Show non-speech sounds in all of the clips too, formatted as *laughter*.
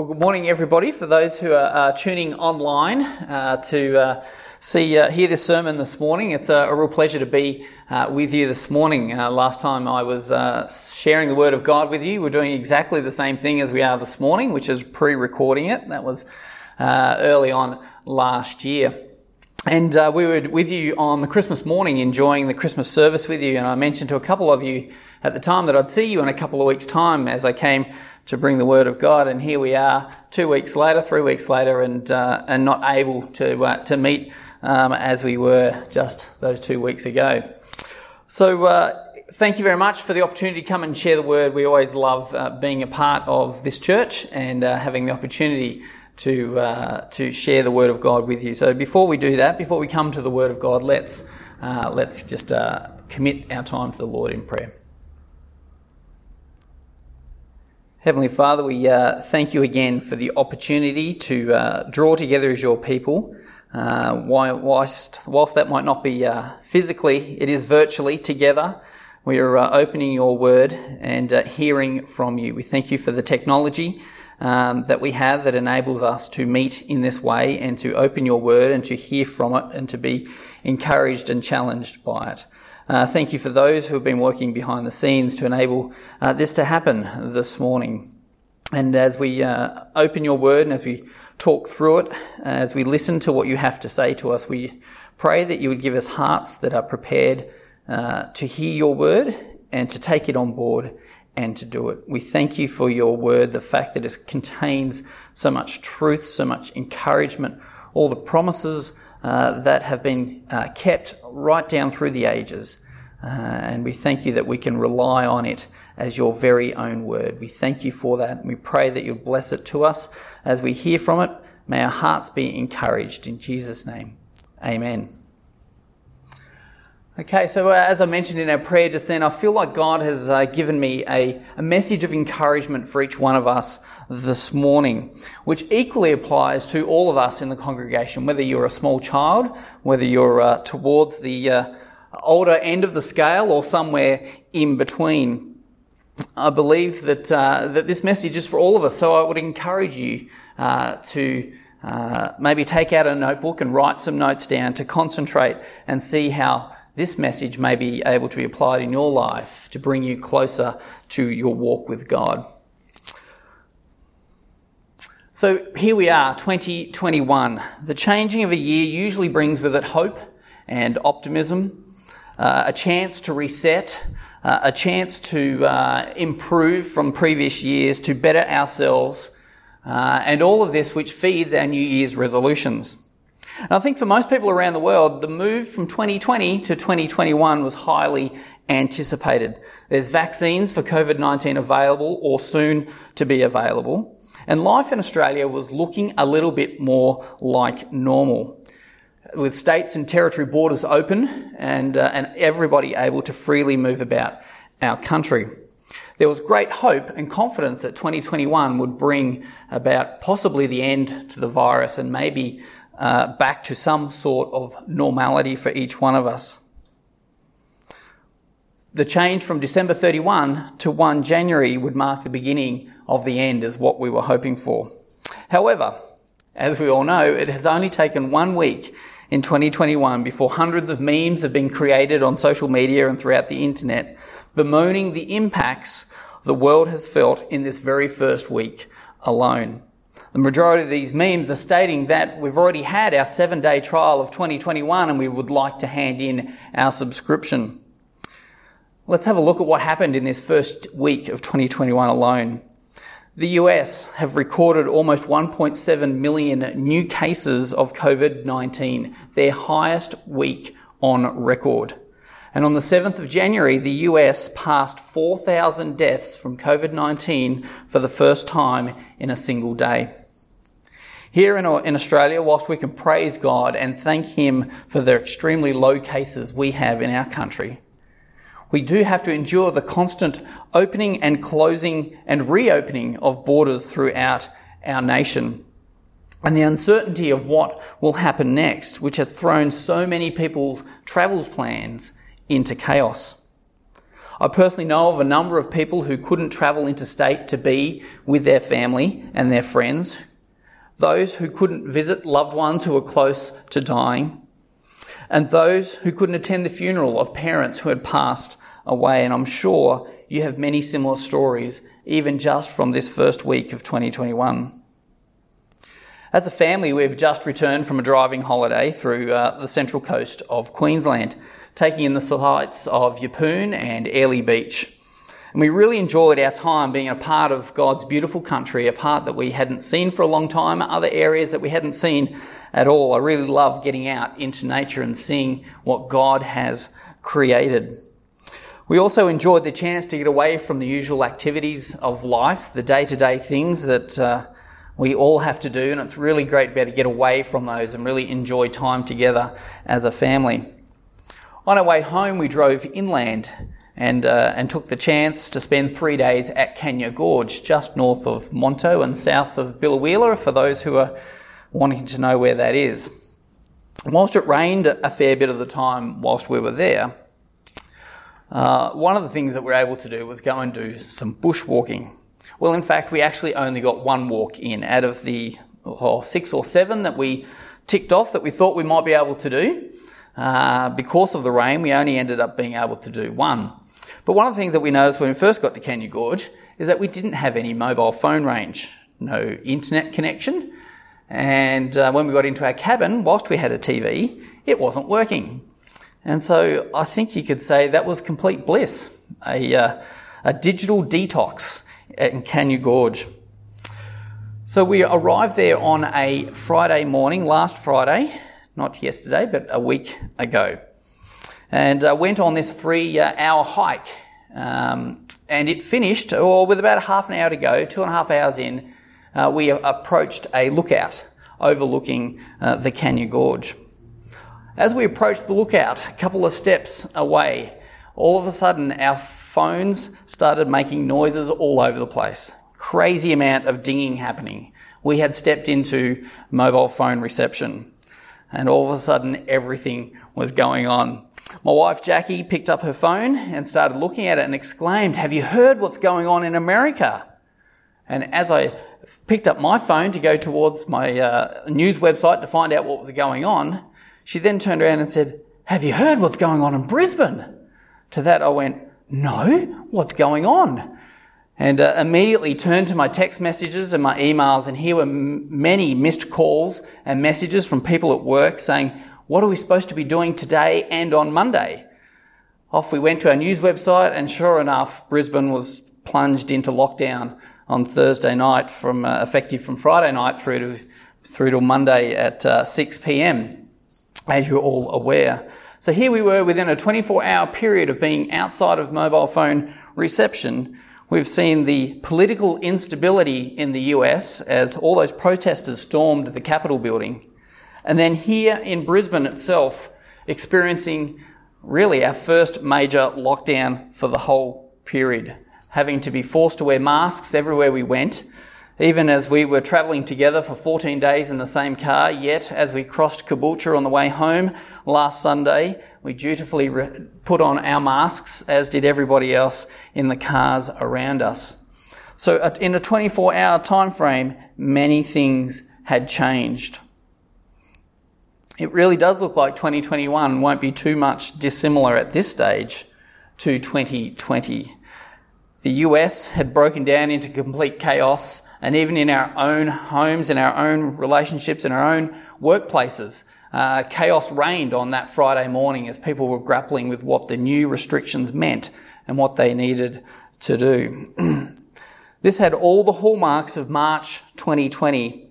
Well, good morning, everybody. For those who are uh, tuning online uh, to uh, see uh, hear this sermon this morning, it's a, a real pleasure to be uh, with you this morning. Uh, last time I was sharing the Word of God with you, we're doing exactly the same thing as we are this morning, which is pre-recording it. That was early on last year. And we were with you on the Christmas morning, enjoying the Christmas service with you. And I mentioned to a couple of you at the time that I'd see you in a couple of weeks' time as I came to bring the word of God. And here we are, two weeks later, three weeks later, and uh, and not able to uh, to meet um, as we were just those two weeks ago. So. Uh, thank you very much for the opportunity to come and share the word. We always love uh, being a part of this church and uh, having the opportunity to uh, to share the word of God with you. So before we do that, before we come to the word of God, let's let's just commit our time to the Lord in prayer. Heavenly Father, we uh, thank you again for the opportunity to uh, draw together as your people. Uh, whilst, whilst that might not be uh, physically, it is virtually together. We are uh, opening your word and uh, hearing from you. We thank you for the technology um, that we have that enables us to meet in this way and to open your word and to hear from it and to be encouraged and challenged by it. Uh, thank you for those who have been working behind the scenes to enable uh, this to happen this morning. And as we uh, open your word and as we talk through it, as we listen to what you have to say to us, we pray that you would give us hearts that are prepared uh, to hear your word and to take it on board and to do it. We thank you for your word, the fact that it contains so much truth, so much encouragement, all the promises uh, that have been uh, kept right down through the ages. Uh, and we thank you that we can rely on it as your very own word. We thank you for that. And we pray that you'll bless it to us as we hear from it. May our hearts be encouraged. In Jesus' name, amen. Okay, so uh, as I mentioned in our prayer just then, I feel like God has uh, given me a, a, message of encouragement for each one of us this morning, which equally applies to all of us in the congregation, whether you're a small child, whether you're uh, towards the uh, older end of the scale or somewhere in between. I believe that, uh, that this message is for all of us, so I would encourage you uh, to maybe take out a notebook and write some notes down to concentrate and see how this message may be able to be applied in your life to bring you closer to your walk with God. So here we are, 2021. The changing of a year usually brings with it hope and optimism, uh, a chance to reset, uh, a chance to uh, improve from previous years, to better ourselves, uh, and all of this which feeds our New Year's resolutions. And I think for most people around the world, the move from 2020 to 2021 was highly anticipated. There's vaccines for COVID-19 available or soon to be available. And life in Australia was looking a little bit more like normal. With states and territory borders open and, uh, and everybody able to freely move about our country. There was great hope and confidence that 2021 would bring about possibly the end to the virus and maybe uh, back to some sort of normality for each one of us. The change from December 31 to 1 January would mark the beginning of the end, is what we were hoping for. However, as we all know, it has only taken one week in 2021 before hundreds of memes have been created on social media and throughout the internet bemoaning the impacts the world has felt in this very first week alone. The majority of these memes are stating that we've already had our seven day trial of 2021 and we would like to hand in our subscription. Let's have a look at what happened in this first week of 2021 alone. The US have recorded almost 1.7 million new cases of COVID-19, their highest week on record. And on the 7th of January, the US passed 4,000 deaths from COVID-19 for the first time in a single day. Here in Australia, whilst we can praise God and thank Him for the extremely low cases we have in our country, we do have to endure the constant opening and closing and reopening of borders throughout our nation. And the uncertainty of what will happen next, which has thrown so many people's travels plans into chaos. I personally know of a number of people who couldn't travel interstate to be with their family and their friends, those who couldn't visit loved ones who were close to dying, and those who couldn't attend the funeral of parents who had passed away. And I'm sure you have many similar stories, even just from this first week of 2021. As a family, we've just returned from a driving holiday through uh, the central coast of Queensland, taking in the sights of Yeppoon and Airlie Beach. And we really enjoyed our time being a part of God's beautiful country, a part that we hadn't seen for a long time, other areas that we hadn't seen at all. I really love getting out into nature and seeing what God has created. We also enjoyed the chance to get away from the usual activities of life, the day to day things that uh, we all have to do, and it's really great to be able to get away from those and really enjoy time together as a family. On our way home, we drove inland and, uh, and took the chance to spend three days at Cania Gorge, just north of Monto and south of Biloela, for those who are wanting to know where that is. Whilst it rained a fair bit of the time whilst we were there, uh, one of the things that we were able to do was go and do some bushwalking. Well, in fact, we actually only got one walk in out of the oh, six or seven that we ticked off that we thought we might be able to do. Uh, because of the rain, we only ended up being able to do one. But one of the things that we noticed when we first got to Cania Gorge is that we didn't have any mobile phone range, no internet connection. And uh, when we got into our cabin, whilst we had a TV, it wasn't working. And so I think you could say that was complete bliss, a, uh, a digital detox in Cania Gorge. So we arrived there on a Friday morning, last Friday, not yesterday, but a week ago, and uh, went on this three uh, hour hike. Um, and it finished, or with about half an hour to go, two and a half hours in, uh, we approached a lookout overlooking uh, the Cania Gorge. As we approached the lookout, a couple of steps away, all of a sudden our phones started making noises all over the place. Crazy amount of dinging happening. We had stepped into mobile phone reception and all of a sudden everything was going on. My wife Jackie picked up her phone and started looking at it and exclaimed, Have you heard what's going on in America? And as I picked up my phone to go towards my uh, news website to find out what was going on, she then turned around and said, Have you heard what's going on in Brisbane? To that I went, no, what's going on? And uh, immediately turned to my text messages and my emails, and here were m- many missed calls and messages from people at work saying, What are we supposed to be doing today and on Monday? Off we went to our news website, and sure enough, Brisbane was plunged into lockdown on Thursday night, from uh, effective from Friday night through to through to Monday at uh, 6 p.m. As you're all aware. So here we were within a 24 hour period of being outside of mobile phone reception. We've seen the political instability in the US as all those protesters stormed the Capitol building. And then here in Brisbane itself, experiencing really our first major lockdown for the whole period, having to be forced to wear masks everywhere we went, even as we were travelling together for 14 days in the same car, yet as we crossed Caboolture on the way home last Sunday, we dutifully re- put on our masks, as did everybody else in the cars around us. So in a 24 hour time frame, many things had changed. It really does look like 2021 won't be too much dissimilar at this stage to 2020. The US had broken down into complete chaos and even in our own homes, in our own relationships, in our own workplaces. Uh, chaos reigned on that Friday morning as people were grappling with what the new restrictions meant and what they needed to do. *clears throat* this had all the hallmarks of March 2020,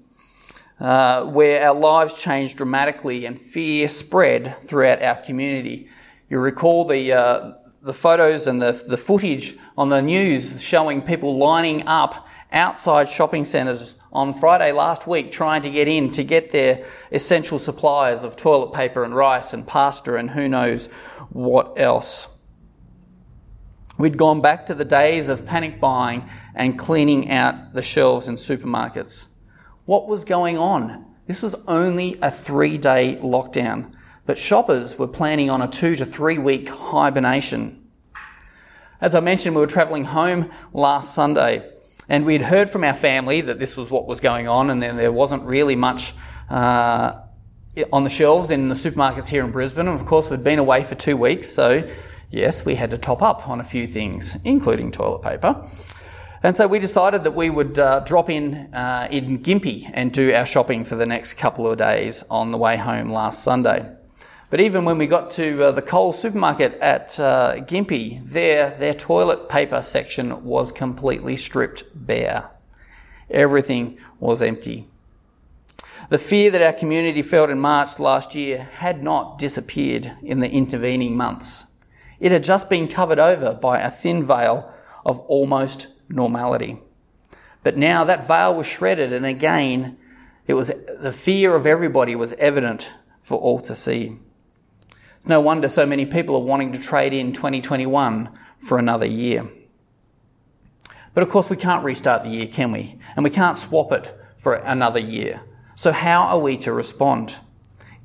uh, where our lives changed dramatically and fear spread throughout our community. You recall the uh, the photos and the, the footage on the news showing people lining up outside shopping centres on Friday last week trying to get in to get their essential supplies of toilet paper and rice and pasta and who knows what else. We'd gone back to the days of panic buying and cleaning out the shelves in supermarkets. What was going on? This was only a three day lockdown, but shoppers were planning on a two to three week hibernation. As I mentioned, we were travelling home last Sunday and we'd heard from our family that this was what was going on and then there wasn't really much uh, on the shelves in the supermarkets here in Brisbane. And of course, we'd been away for two weeks, so yes, we had to top up on a few things, including toilet paper. And so we decided that we would uh, drop in uh, in Gympie and do our shopping for the next couple of days on the way home last Sunday. But even when we got to uh, the Coles supermarket at uh, Gympie, there, their toilet paper section was completely stripped bare. Everything was empty. The fear that our community felt in March last year had not disappeared in the intervening months. It had just been covered over by a thin veil of almost normality. But now that veil was shredded, and again, it was the fear of everybody was evident for all to see. It's no wonder so many people are wanting to trade in 2021 for another year. But of course, we can't restart the year, can we? And we can't swap it for another year. So, how are we to respond?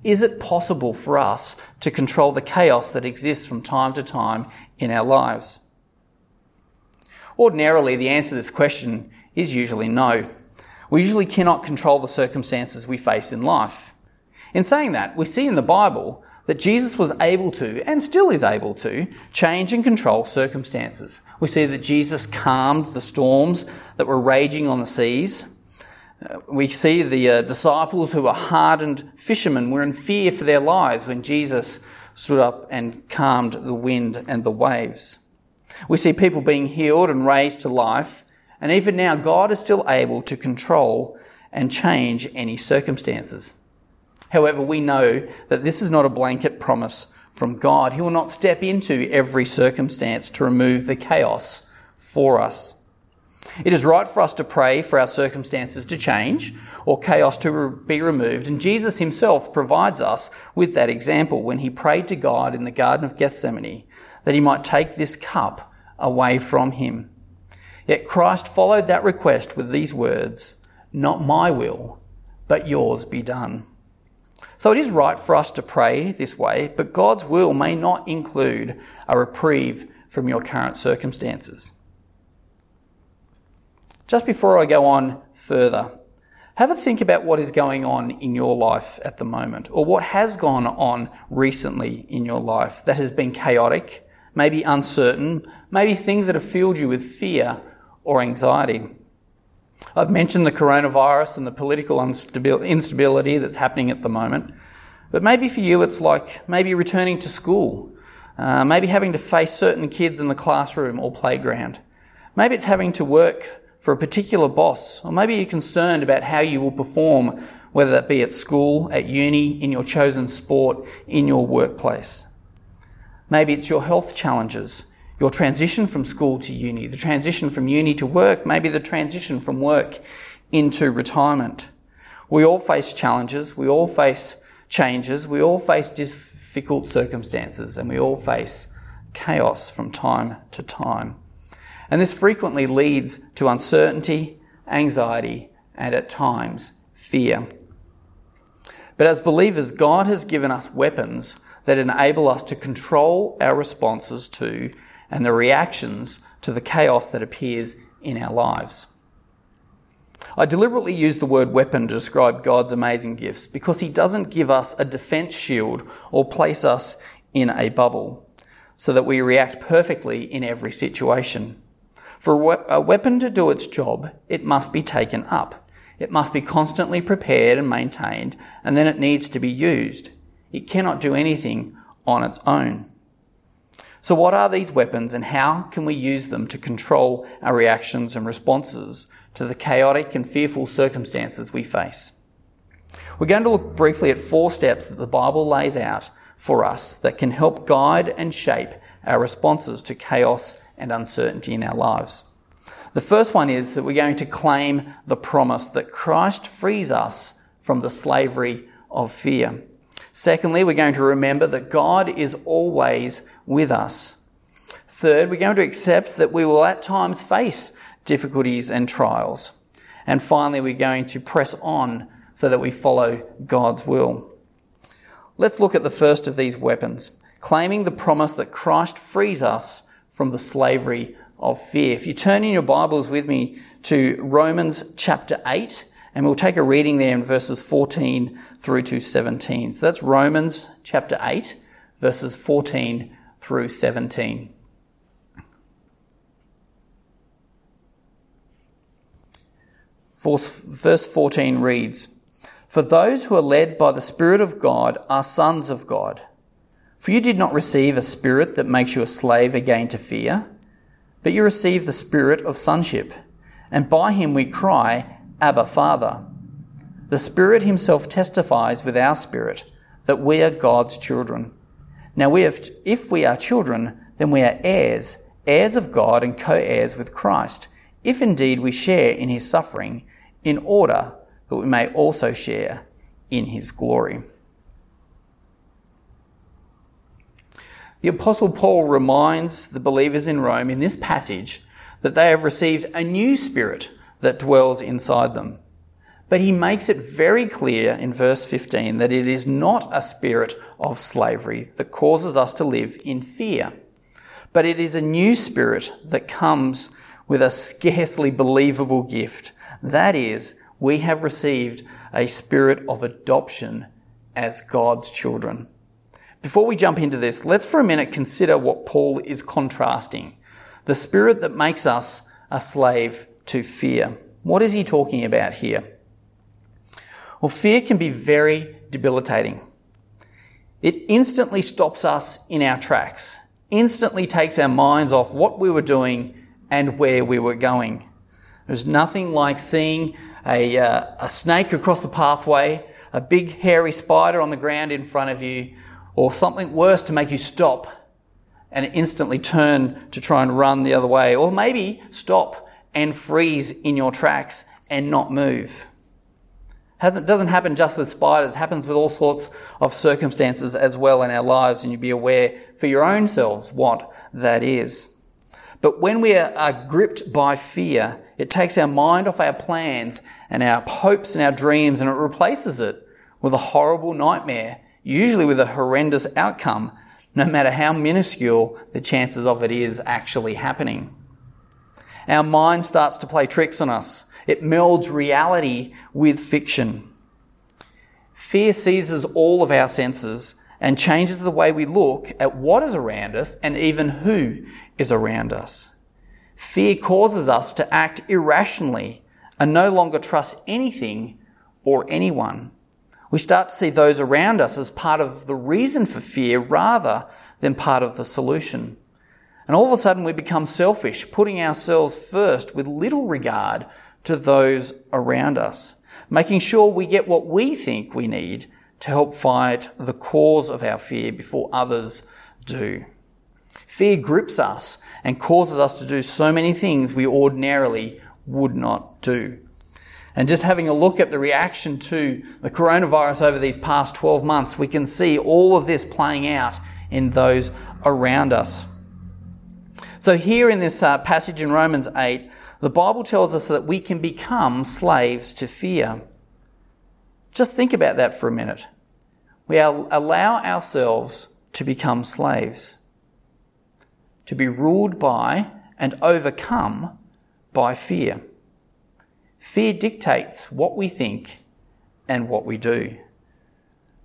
Is it possible for us to control the chaos that exists from time to time in our lives? Ordinarily, the answer to this question is usually no. We usually cannot control the circumstances we face in life. In saying that, we see in the Bible that Jesus was able to, and still is able to, change and control circumstances. We see that Jesus calmed the storms that were raging on the seas. Uh, we see the uh, disciples who were hardened fishermen were in fear for their lives when Jesus stood up and calmed the wind and the waves. We see people being healed and raised to life, and even now God is still able to control and change any circumstances. However, we know that this is not a blanket promise from God. He will not step into every circumstance to remove the chaos for us. It is right for us to pray for our circumstances to change or chaos to be removed, and Jesus himself provides us with that example when he prayed to God in the Garden of Gethsemane that he might take this cup away from him. Yet Christ followed that request with these words, Not my will, but yours be done. So it is right for us to pray this way, but God's will may not include a reprieve from your current circumstances. Just before I go on further, have a think about what is going on in your life at the moment, or what has gone on recently in your life that has been chaotic, maybe uncertain, maybe things that have filled you with fear or anxiety. I've mentioned the coronavirus and the political instability that's happening at the moment. But maybe for you, it's like maybe returning to school, uh, maybe having to face certain kids in the classroom or playground. Maybe it's having to work for a particular boss, or maybe you're concerned about how you will perform, whether that be at school, at uni, in your chosen sport, in your workplace. Maybe it's your health challenges your transition from school to uni, the transition from uni to work, maybe the transition from work into retirement. We all face challenges, we all face changes, we all face difficult circumstances, and we all face chaos from time to time. And this frequently leads to uncertainty, anxiety, and at times fear. But as believers, God has given us weapons that enable us to control our responses to and the reactions to the chaos that appears in our lives. I deliberately use the word weapon to describe God's amazing gifts because He doesn't give us a defense shield or place us in a bubble so that we react perfectly in every situation. For a weapon to do its job, it must be taken up. It must be constantly prepared and maintained, and then it needs to be used. It cannot do anything on its own. So, what are these weapons and how can we use them to control our reactions and responses to the chaotic and fearful circumstances we face? We're going to look briefly at four steps that the Bible lays out for us that can help guide and shape our responses to chaos and uncertainty in our lives. The first one is that we're going to claim the promise that Christ frees us from the slavery of fear. Secondly, we're going to remember that God is always with us. Third, we're going to accept that we will at times face difficulties and trials. And finally, we're going to press on so that we follow God's will. Let's look at the first of these weapons, claiming the promise that Christ frees us from the slavery of fear. If you turn in your Bibles with me to Romans chapter 8, and we'll take a reading there in verses 14 through to 17. So that's Romans chapter 8, verses 14 through 17. Verse 14 reads, For those who are led by the Spirit of God are sons of God. For you did not receive a spirit that makes you a slave again to fear, but you received the spirit of sonship, and by him we cry, Abba, Father. The Spirit Himself testifies with our spirit that we are God's children. Now, we have, if we are children, then we are heirs, heirs of God and co heirs with Christ, if indeed we share in His suffering in order that we may also share in his glory. The Apostle Paul reminds the believers in Rome in this passage that they have received a new spirit that dwells inside them. But he makes it very clear in verse 15 that it is not a spirit of slavery that causes us to live in fear, but it is a new spirit that comes with a scarcely believable gift that is, we have received a spirit of adoption as God's children. Before we jump into this, let's for a minute consider what Paul is contrasting. The spirit that makes us a slave to fear. What is he talking about here? Well, fear can be very debilitating. It instantly stops us in our tracks, instantly takes our minds off what we were doing and where we were going. There's nothing like seeing a, uh, a snake across the pathway, a big hairy spider on the ground in front of you, or something worse to make you stop and instantly turn to try and run the other way, or maybe stop and freeze in your tracks and not move. Hasn't, doesn't happen just with spiders, it happens with all sorts of circumstances as well in our lives, and you be aware for your own selves what that is. But when we are gripped by fear, it takes our mind off our plans and our hopes and our dreams and it replaces it with a horrible nightmare, usually with a horrendous outcome, no matter how minuscule the chances of it is actually happening. Our mind starts to play tricks on us. It melds reality with fiction. Fear seizes all of our senses and changes the way we look at what is around us and even who is around us. Fear causes us to act irrationally and no longer trust anything or anyone. We start to see those around us as part of the reason for fear rather than part of the solution. And all of a sudden we become selfish, putting ourselves first with little regard to those around us, making sure we get what we think we need to help fight the cause of our fear before others do. Fear grips us and causes us to do so many things we ordinarily would not do. And just having a look at the reaction to the coronavirus over these past 12 months, we can see all of this playing out in those around us. So, here in this uh, passage in Romans 8, the Bible tells us that we can become slaves to fear. Just think about that for a minute. We allow ourselves to become slaves to be ruled by and overcome by fear. Fear dictates what we think and what we do.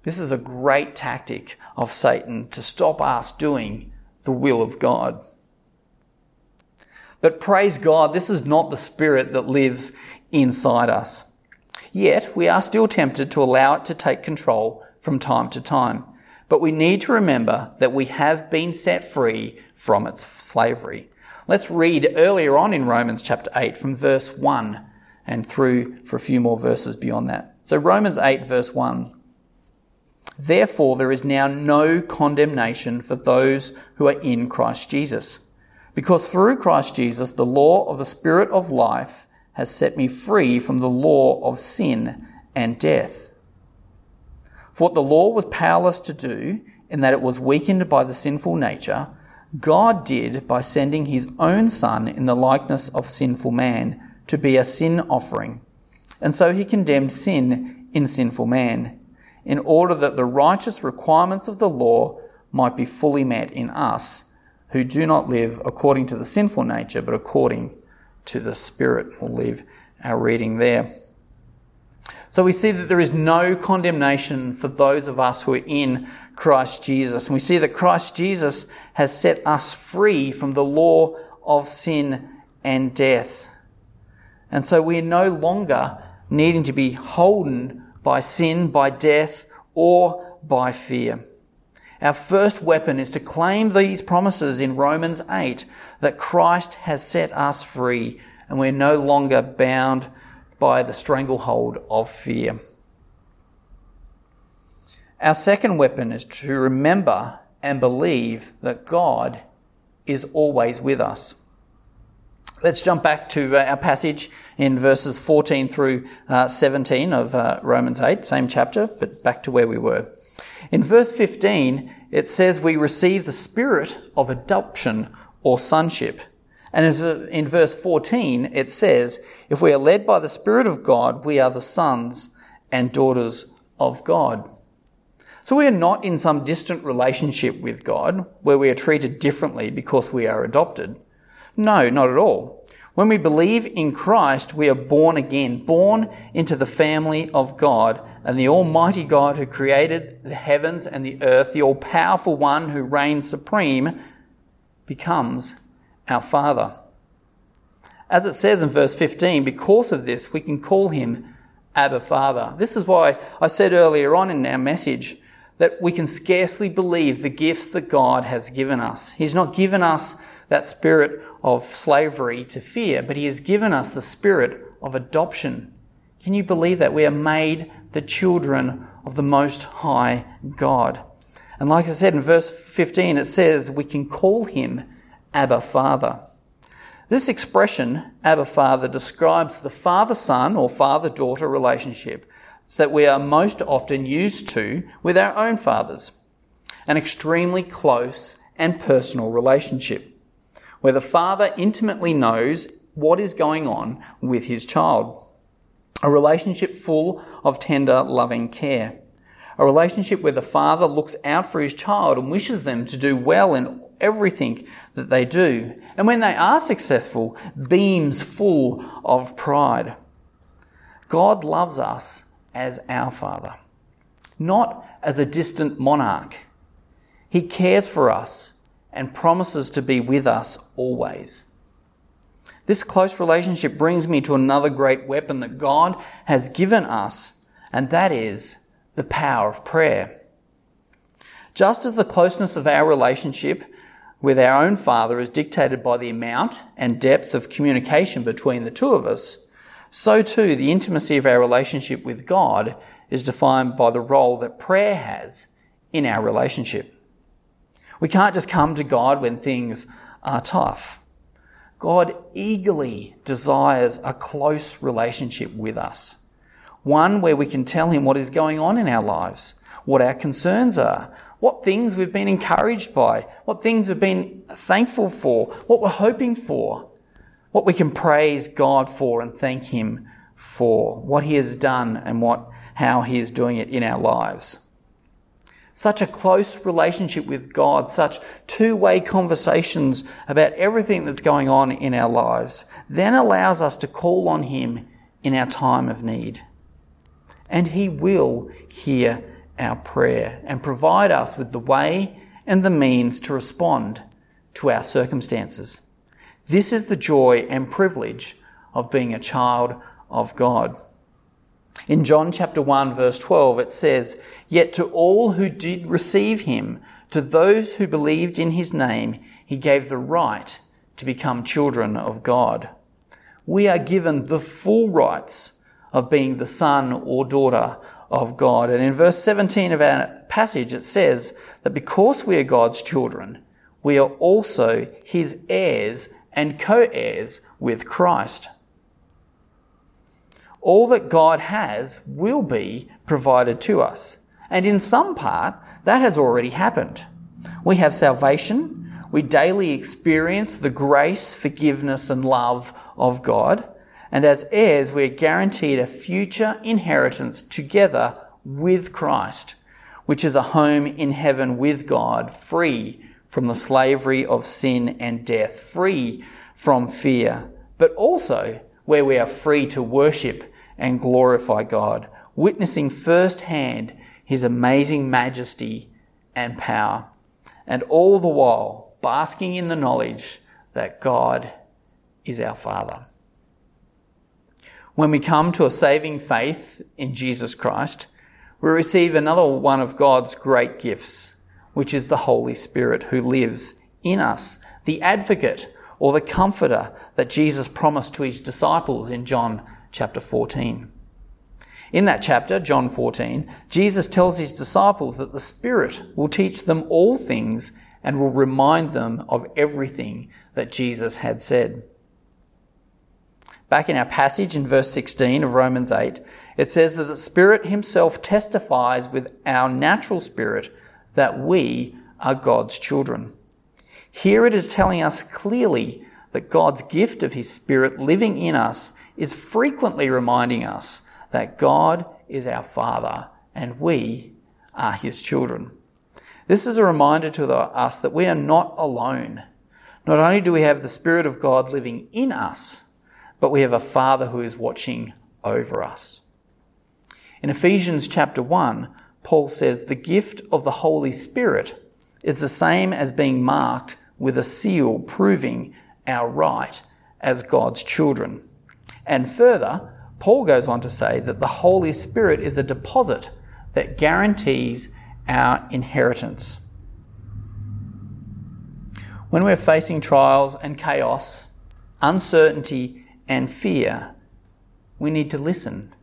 This is a great tactic of Satan to stop us doing the will of God. But praise God, this is not the spirit that lives inside us. Yet, we are still tempted to allow it to take control from time to time. But we need to remember that we have been set free from its slavery. Let's read earlier on in Romans chapter 8 from verse 1 and through for a few more verses beyond that. So Romans 8 verse 1. Therefore there is now no condemnation for those who are in Christ Jesus. Because through Christ Jesus the law of the Spirit of life has set me free from the law of sin and death. For what the law was powerless to do, in that it was weakened by the sinful nature, God did by sending his own Son in the likeness of sinful man to be a sin offering. And so he condemned sin in sinful man, in order that the righteous requirements of the law might be fully met in us, who do not live according to the sinful nature, but according to the Spirit. We'll leave our reading there. So we see that there is no condemnation for those of us who are in Christ Jesus. And we see that Christ Jesus has set us free from the law of sin and death. And so we are no longer needing to be holden by sin, by death, or by fear. Our first weapon is to claim these promises in Romans 8 that Christ has set us free and we're no longer bound by the stranglehold of fear. Our second weapon is to remember and believe that God is always with us. Let's jump back to uh, our passage in verses 14 through uh, 17 of uh, Romans 8, same chapter, but back to where we were. In verse 15, it says we receive the spirit of adoption or sonship. And uh, in verse 14, it says, if we are led by the Spirit of God, we are the sons and daughters of God. So we are not in some distant relationship with God where we are treated differently because we are adopted. No, not at all. When we believe in Christ, we are born again, born into the family of God and the Almighty God who created the heavens and the earth, the all powerful one who reigns supreme, becomes our Father. As it says in verse 15, because of this, we can call him Abba Father. This is why I said earlier on in our message that we can scarcely believe the gifts that God has given us. He's not given us that spirit of slavery to fear, but He has given us the spirit of adoption. Can you believe that? We are made the children of the Most High God. And like I said in verse 15, it says we can call Him Abba Father. This expression, Abba Father, describes the father son or father daughter relationship that we are most often used to with our own fathers. An extremely close and personal relationship where the father intimately knows what is going on with his child. A relationship full of tender, loving care. A relationship where the father looks out for his child and wishes them to do well in everything that they do. And when they are successful, beams full of pride. God loves us as our Father, not as a distant monarch. He cares for us and promises to be with us always. This close relationship brings me to another great weapon that God has given us, and that is the power of prayer. Just as the closeness of our relationship with our own Father is dictated by the amount and depth of communication between the two of us, so too the intimacy of our relationship with God is defined by the role that prayer has in our relationship. We can't just come to God when things are tough. God eagerly desires a close relationship with us. One where we can tell Him what is going on in our lives, what our concerns are, what things we've been encouraged by, what things we've been thankful for, what we're hoping for, what we can praise God for and thank Him for, what He has done and what, how He is doing it in our lives. Such a close relationship with God, such two-way conversations about everything that's going on in our lives, then allows us to call on Him in our time of need. And He will hear our prayer and provide us with the way and the means to respond to our circumstances. This is the joy and privilege of being a child of God. In John chapter 1 verse 12 it says, Yet to all who did receive him, to those who believed in his name, he gave the right to become children of God. We are given the full rights of being the son or daughter of God. And in verse 17 of our passage, it says that because we are God's children, we are also his heirs and co-heirs with Christ. All that God has will be provided to us. And in some part, that has already happened. We have salvation. We daily experience the grace, forgiveness, and love of God. And as heirs, we are guaranteed a future inheritance together with Christ, which is a home in heaven with God, free from the slavery of sin and death, free from fear, but also where we are free to worship and glorify God, witnessing firsthand his amazing majesty and power, and all the while basking in the knowledge that God is our Father. When we come to a saving faith in Jesus Christ, we receive another one of God's great gifts, which is the Holy Spirit who lives in us, the advocate or the comforter that Jesus promised to his disciples in John chapter 14. In that chapter, John 14, Jesus tells his disciples that the Spirit will teach them all things and will remind them of everything that Jesus had said. Back in our passage in verse 16 of Romans 8, it says that the Spirit Himself testifies with our natural spirit that we are God's children. Here it is telling us clearly that God's gift of His Spirit living in us is frequently reminding us that God is our Father and we are His children. This is a reminder to us that we are not alone. Not only do we have the Spirit of God living in us, but we have a Father who is watching over us. In Ephesians chapter 1, Paul says the gift of the Holy Spirit is the same as being marked with a seal proving our right as God's children. And further, Paul goes on to say that the Holy Spirit is a deposit that guarantees our inheritance. When we're facing trials and chaos, uncertainty and fear, we need to listen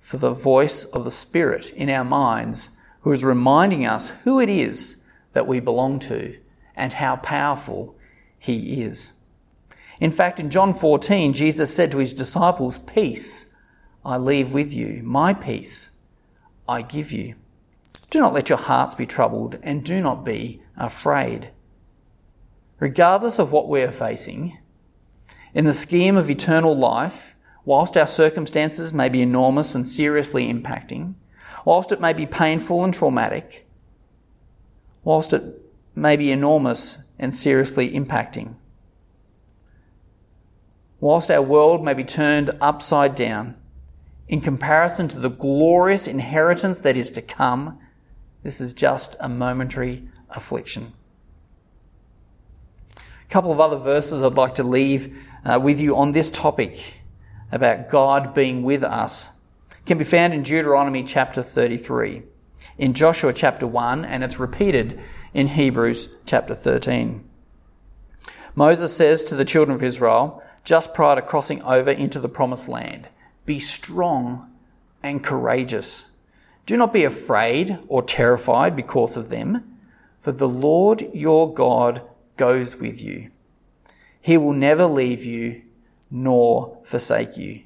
for the voice of the Spirit in our minds who is reminding us who it is that we belong to and how powerful He is. In fact, in John 14, Jesus said to His disciples, Peace I leave with you, my peace I give you. Do not let your hearts be troubled and do not be afraid. Regardless of what we are facing, in the scheme of eternal life, whilst our circumstances may be enormous and seriously impacting, whilst it may be painful and traumatic, whilst it may be enormous and seriously impacting, whilst our world may be turned upside down, in comparison to the glorious inheritance that is to come, this is just a momentary affliction. A couple of other verses I'd like to leave uh, with you on this topic about God being with us can be found in Deuteronomy chapter 33, in Joshua chapter 1, and it's repeated in Hebrews chapter 13. Moses says to the children of Israel, just prior to crossing over into the promised land, Be strong and courageous. Do not be afraid or terrified because of them, for the Lord your God goes with you. He will never leave you nor forsake you.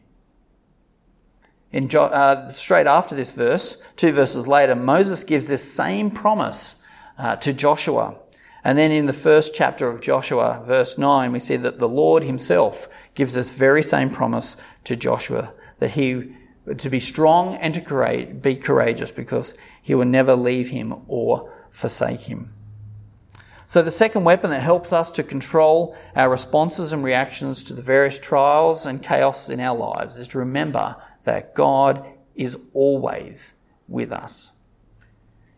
In, uh, straight after this verse, two verses later, Moses gives this same promise uh, to Joshua. And then in the first chapter of Joshua, verse 9, we see that the Lord himself gives this very same promise to Joshua that he to be strong and to be courageous because he will never leave him or forsake him. So, the second weapon that helps us to control our responses and reactions to the various trials and chaos in our lives is to remember that God is always with us.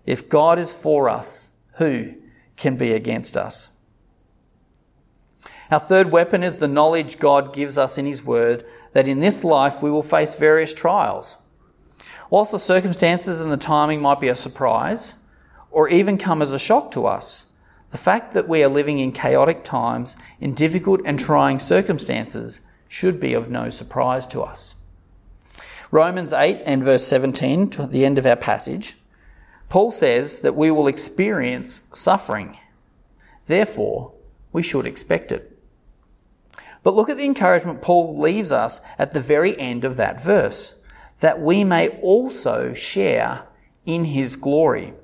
If God is for us, who can be against us? Our third weapon is the knowledge God gives us in His Word that in this life we will face various trials. Whilst the circumstances and the timing might be a surprise, or even come as a shock to us, the fact that we are living in chaotic times, in difficult and trying circumstances, should be of no surprise to us. Romans 8 and verse 17, to the end of our passage, Paul says that we will experience suffering. Therefore, we should expect it. But look at the encouragement Paul leaves us at the very end of that verse that we may also share in his glory.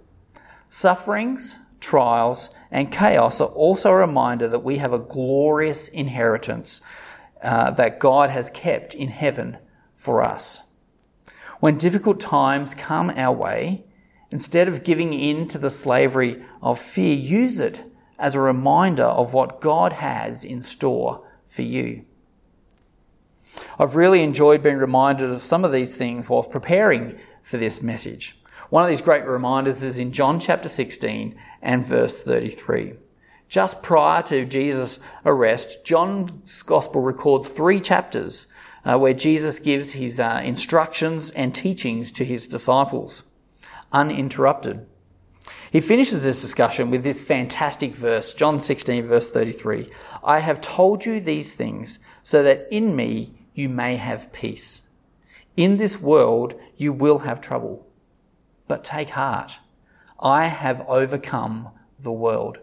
Sufferings, trials, and chaos are also a reminder that we have a glorious inheritance uh, that God has kept in heaven for us. When difficult times come our way, instead of giving in to the slavery of fear, use it as a reminder of what God has in store for you. I've really enjoyed being reminded of some of these things whilst preparing for this message. One of these great reminders is in John chapter 16 and verse 33. Just prior to Jesus' arrest, John's gospel records three chapters uh, where Jesus gives his uh, instructions and teachings to his disciples, uninterrupted. He finishes this discussion with this fantastic verse, John 16, verse 33. I have told you these things so that in me you may have peace. In this world you will have trouble, but take heart. I have overcome the world.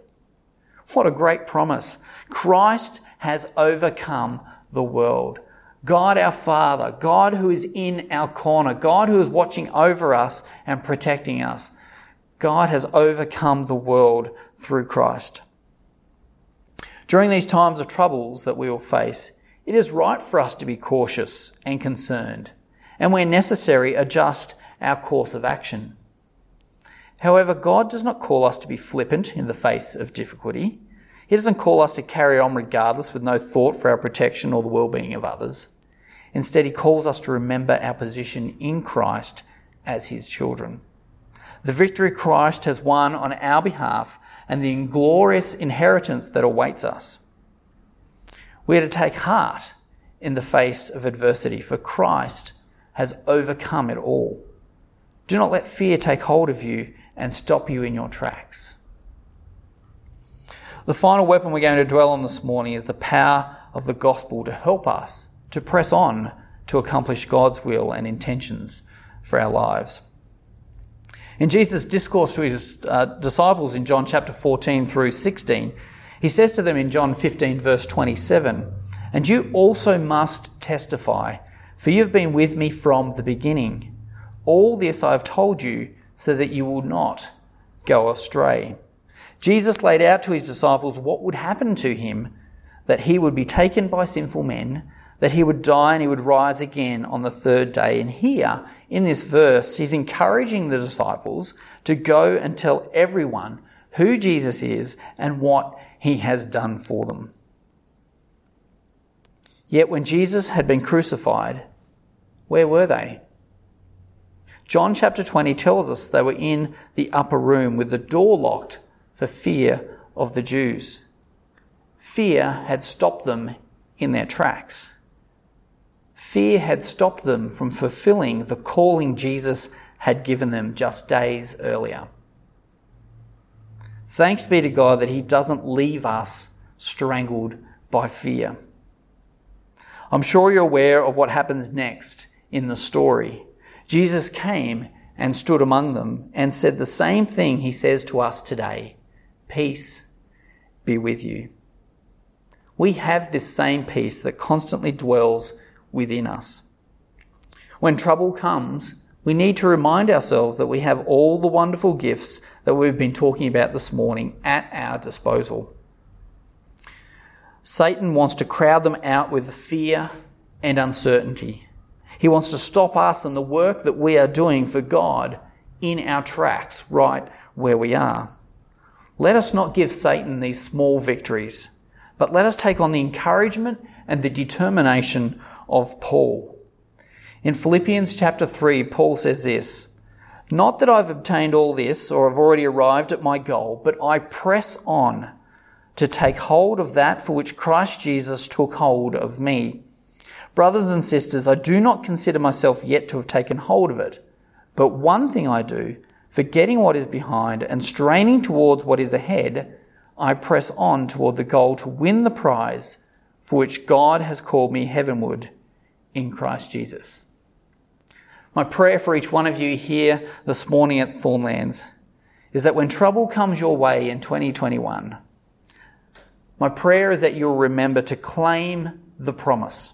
What a great promise. Christ has overcome the world. God our Father, God who is in our corner, God who is watching over us and protecting us. God has overcome the world through Christ. During these times of troubles that we will face, it is right for us to be cautious and concerned, and where necessary, adjust our course of action. However, God does not call us to be flippant in the face of difficulty. He doesn't call us to carry on regardless with no thought for our protection or the well-being of others. Instead, he calls us to remember our position in Christ as his children. The victory Christ has won on our behalf and the inglorious inheritance that awaits us. We are to take heart in the face of adversity, for Christ has overcome it all. Do not let fear take hold of you and stop you in your tracks. The final weapon we're going to dwell on this morning is the power of the gospel to help us to press on to accomplish God's will and intentions for our lives. In Jesus' discourse to his uh, disciples in John chapter 14 through 16, he says to them in John 15, verse 27, And you also must testify, for you have been with me from the beginning. All this I have told you so that you will not go astray. Jesus laid out to his disciples what would happen to him that he would be taken by sinful men, that he would die and he would rise again on the third day. And here, in this verse, he's encouraging the disciples to go and tell everyone who Jesus is and what he has done for them. Yet when Jesus had been crucified, where were they? John chapter 20 tells us they were in the upper room with the door locked for fear of the Jews. Fear had stopped them in their tracks. Fear had stopped them from fulfilling the calling Jesus had given them just days earlier. Thanks be to God that He doesn't leave us strangled by fear. I'm sure you're aware of what happens next in the story. Jesus came and stood among them and said the same thing he says to us today Peace be with you. We have this same peace that constantly dwells within us. When trouble comes, we need to remind ourselves that we have all the wonderful gifts that we've been talking about this morning at our disposal. Satan wants to crowd them out with fear and uncertainty. He wants to stop us and the work that we are doing for God in our tracks right where we are. Let us not give Satan these small victories, but let us take on the encouragement and the determination of Paul. In Philippians chapter 3, Paul says this Not that I've obtained all this or have already arrived at my goal, but I press on to take hold of that for which Christ Jesus took hold of me. Brothers and sisters, I do not consider myself yet to have taken hold of it. But one thing I do, forgetting what is behind and straining towards what is ahead, I press on toward the goal to win the prize for which God has called me heavenward in Christ Jesus. My prayer for each one of you here this morning at Thornlands is that when trouble comes your way in 2021, my prayer is that you'll remember to claim the promise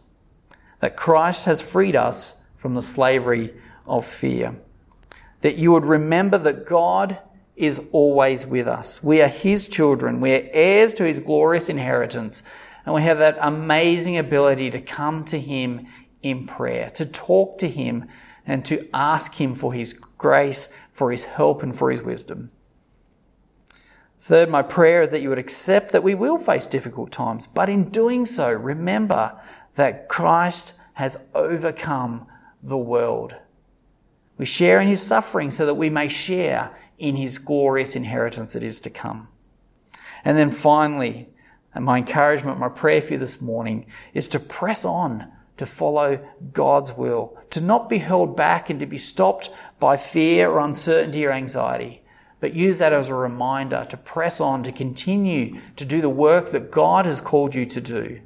that Christ has freed us from the slavery of fear. That you would remember that God is always with us. We are His children. We are heirs to His glorious inheritance. And we have that amazing ability to come to Him in prayer, to talk to Him and to ask Him for His grace, for His help, and for His wisdom. Third, my prayer is that you would accept that we will face difficult times, but in doing so, remember that Christ has overcome the world. We share in his suffering so that we may share in his glorious inheritance that is to come. And then finally, and my encouragement, my prayer for you this morning is to press on to follow God's will, to not be held back and to be stopped by fear or uncertainty or anxiety, but use that as a reminder to press on, to continue to do the work that God has called you to do.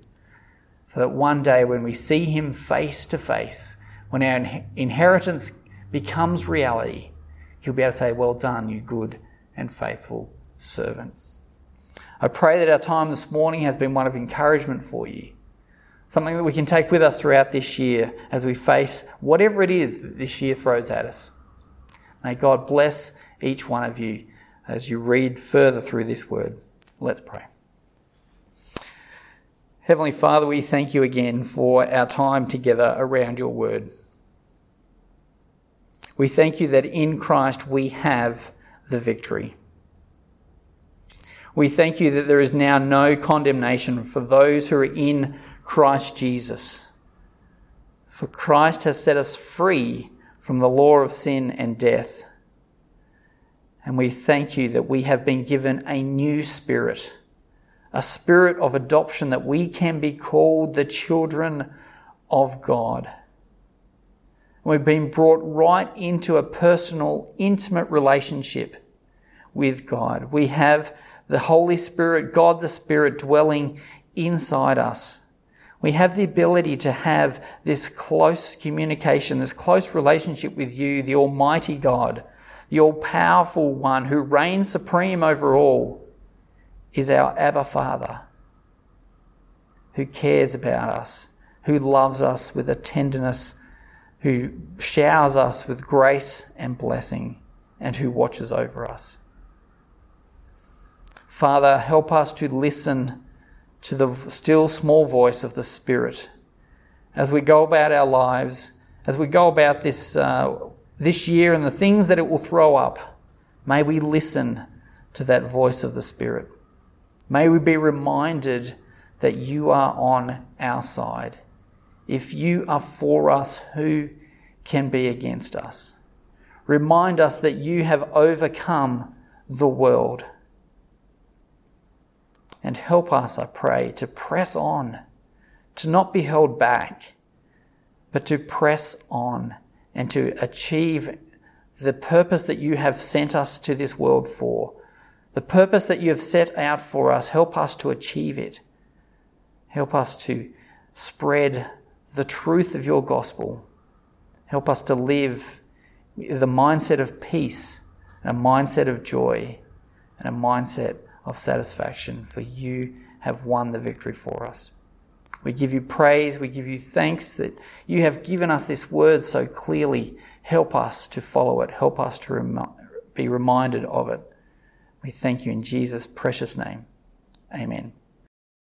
So that one day when we see Him face to face, when our inheritance becomes reality, He'll be able to say, Well done, you good and faithful servant. I pray that our time this morning has been one of encouragement for you. Something that we can take with us throughout this year as we face whatever it is that this year throws at us. May God bless each one of you as you read further through this word. Let's pray. Heavenly Father, we thank you again for our time together around your word. We thank you that in Christ we have the victory. We thank you that there is now no condemnation for those who are in Christ Jesus. For Christ has set us free from the law of sin and death. And we thank you that we have been given a new spirit, a spirit of adoption that we can be called the children of God. We've been brought right into a personal, intimate relationship with God. We have the Holy Spirit, God the Spirit, dwelling inside us. We have the ability to have this close communication, this close relationship with you, the Almighty God the all powerful one who reigns supreme over all, is our Abba Father, who cares about us, who loves us with a tenderness, who showers us with grace and blessing, and who watches over us. Father, help us to listen to the still small voice of the Spirit as we go about our lives, as we go about this uh, this year and the things that it will throw up, may we listen to that voice of the Spirit. May we be reminded that you are on our side. If you are for us, who can be against us? Remind us that you have overcome the world. And help us, I pray, to press on, to not be held back, but to press on and to achieve the purpose that you have sent us to this world for. The purpose that you have set out for us, help us to achieve it. Help us to spread the truth of your gospel. Help us to live the mindset of peace, and a mindset of joy, and a mindset of satisfaction, for you have won the victory for us. We give you praise. We give you thanks that you have given us this word so clearly. Help us to follow it. Help us to rem- be reminded of it. We thank you in Jesus' precious name. Amen.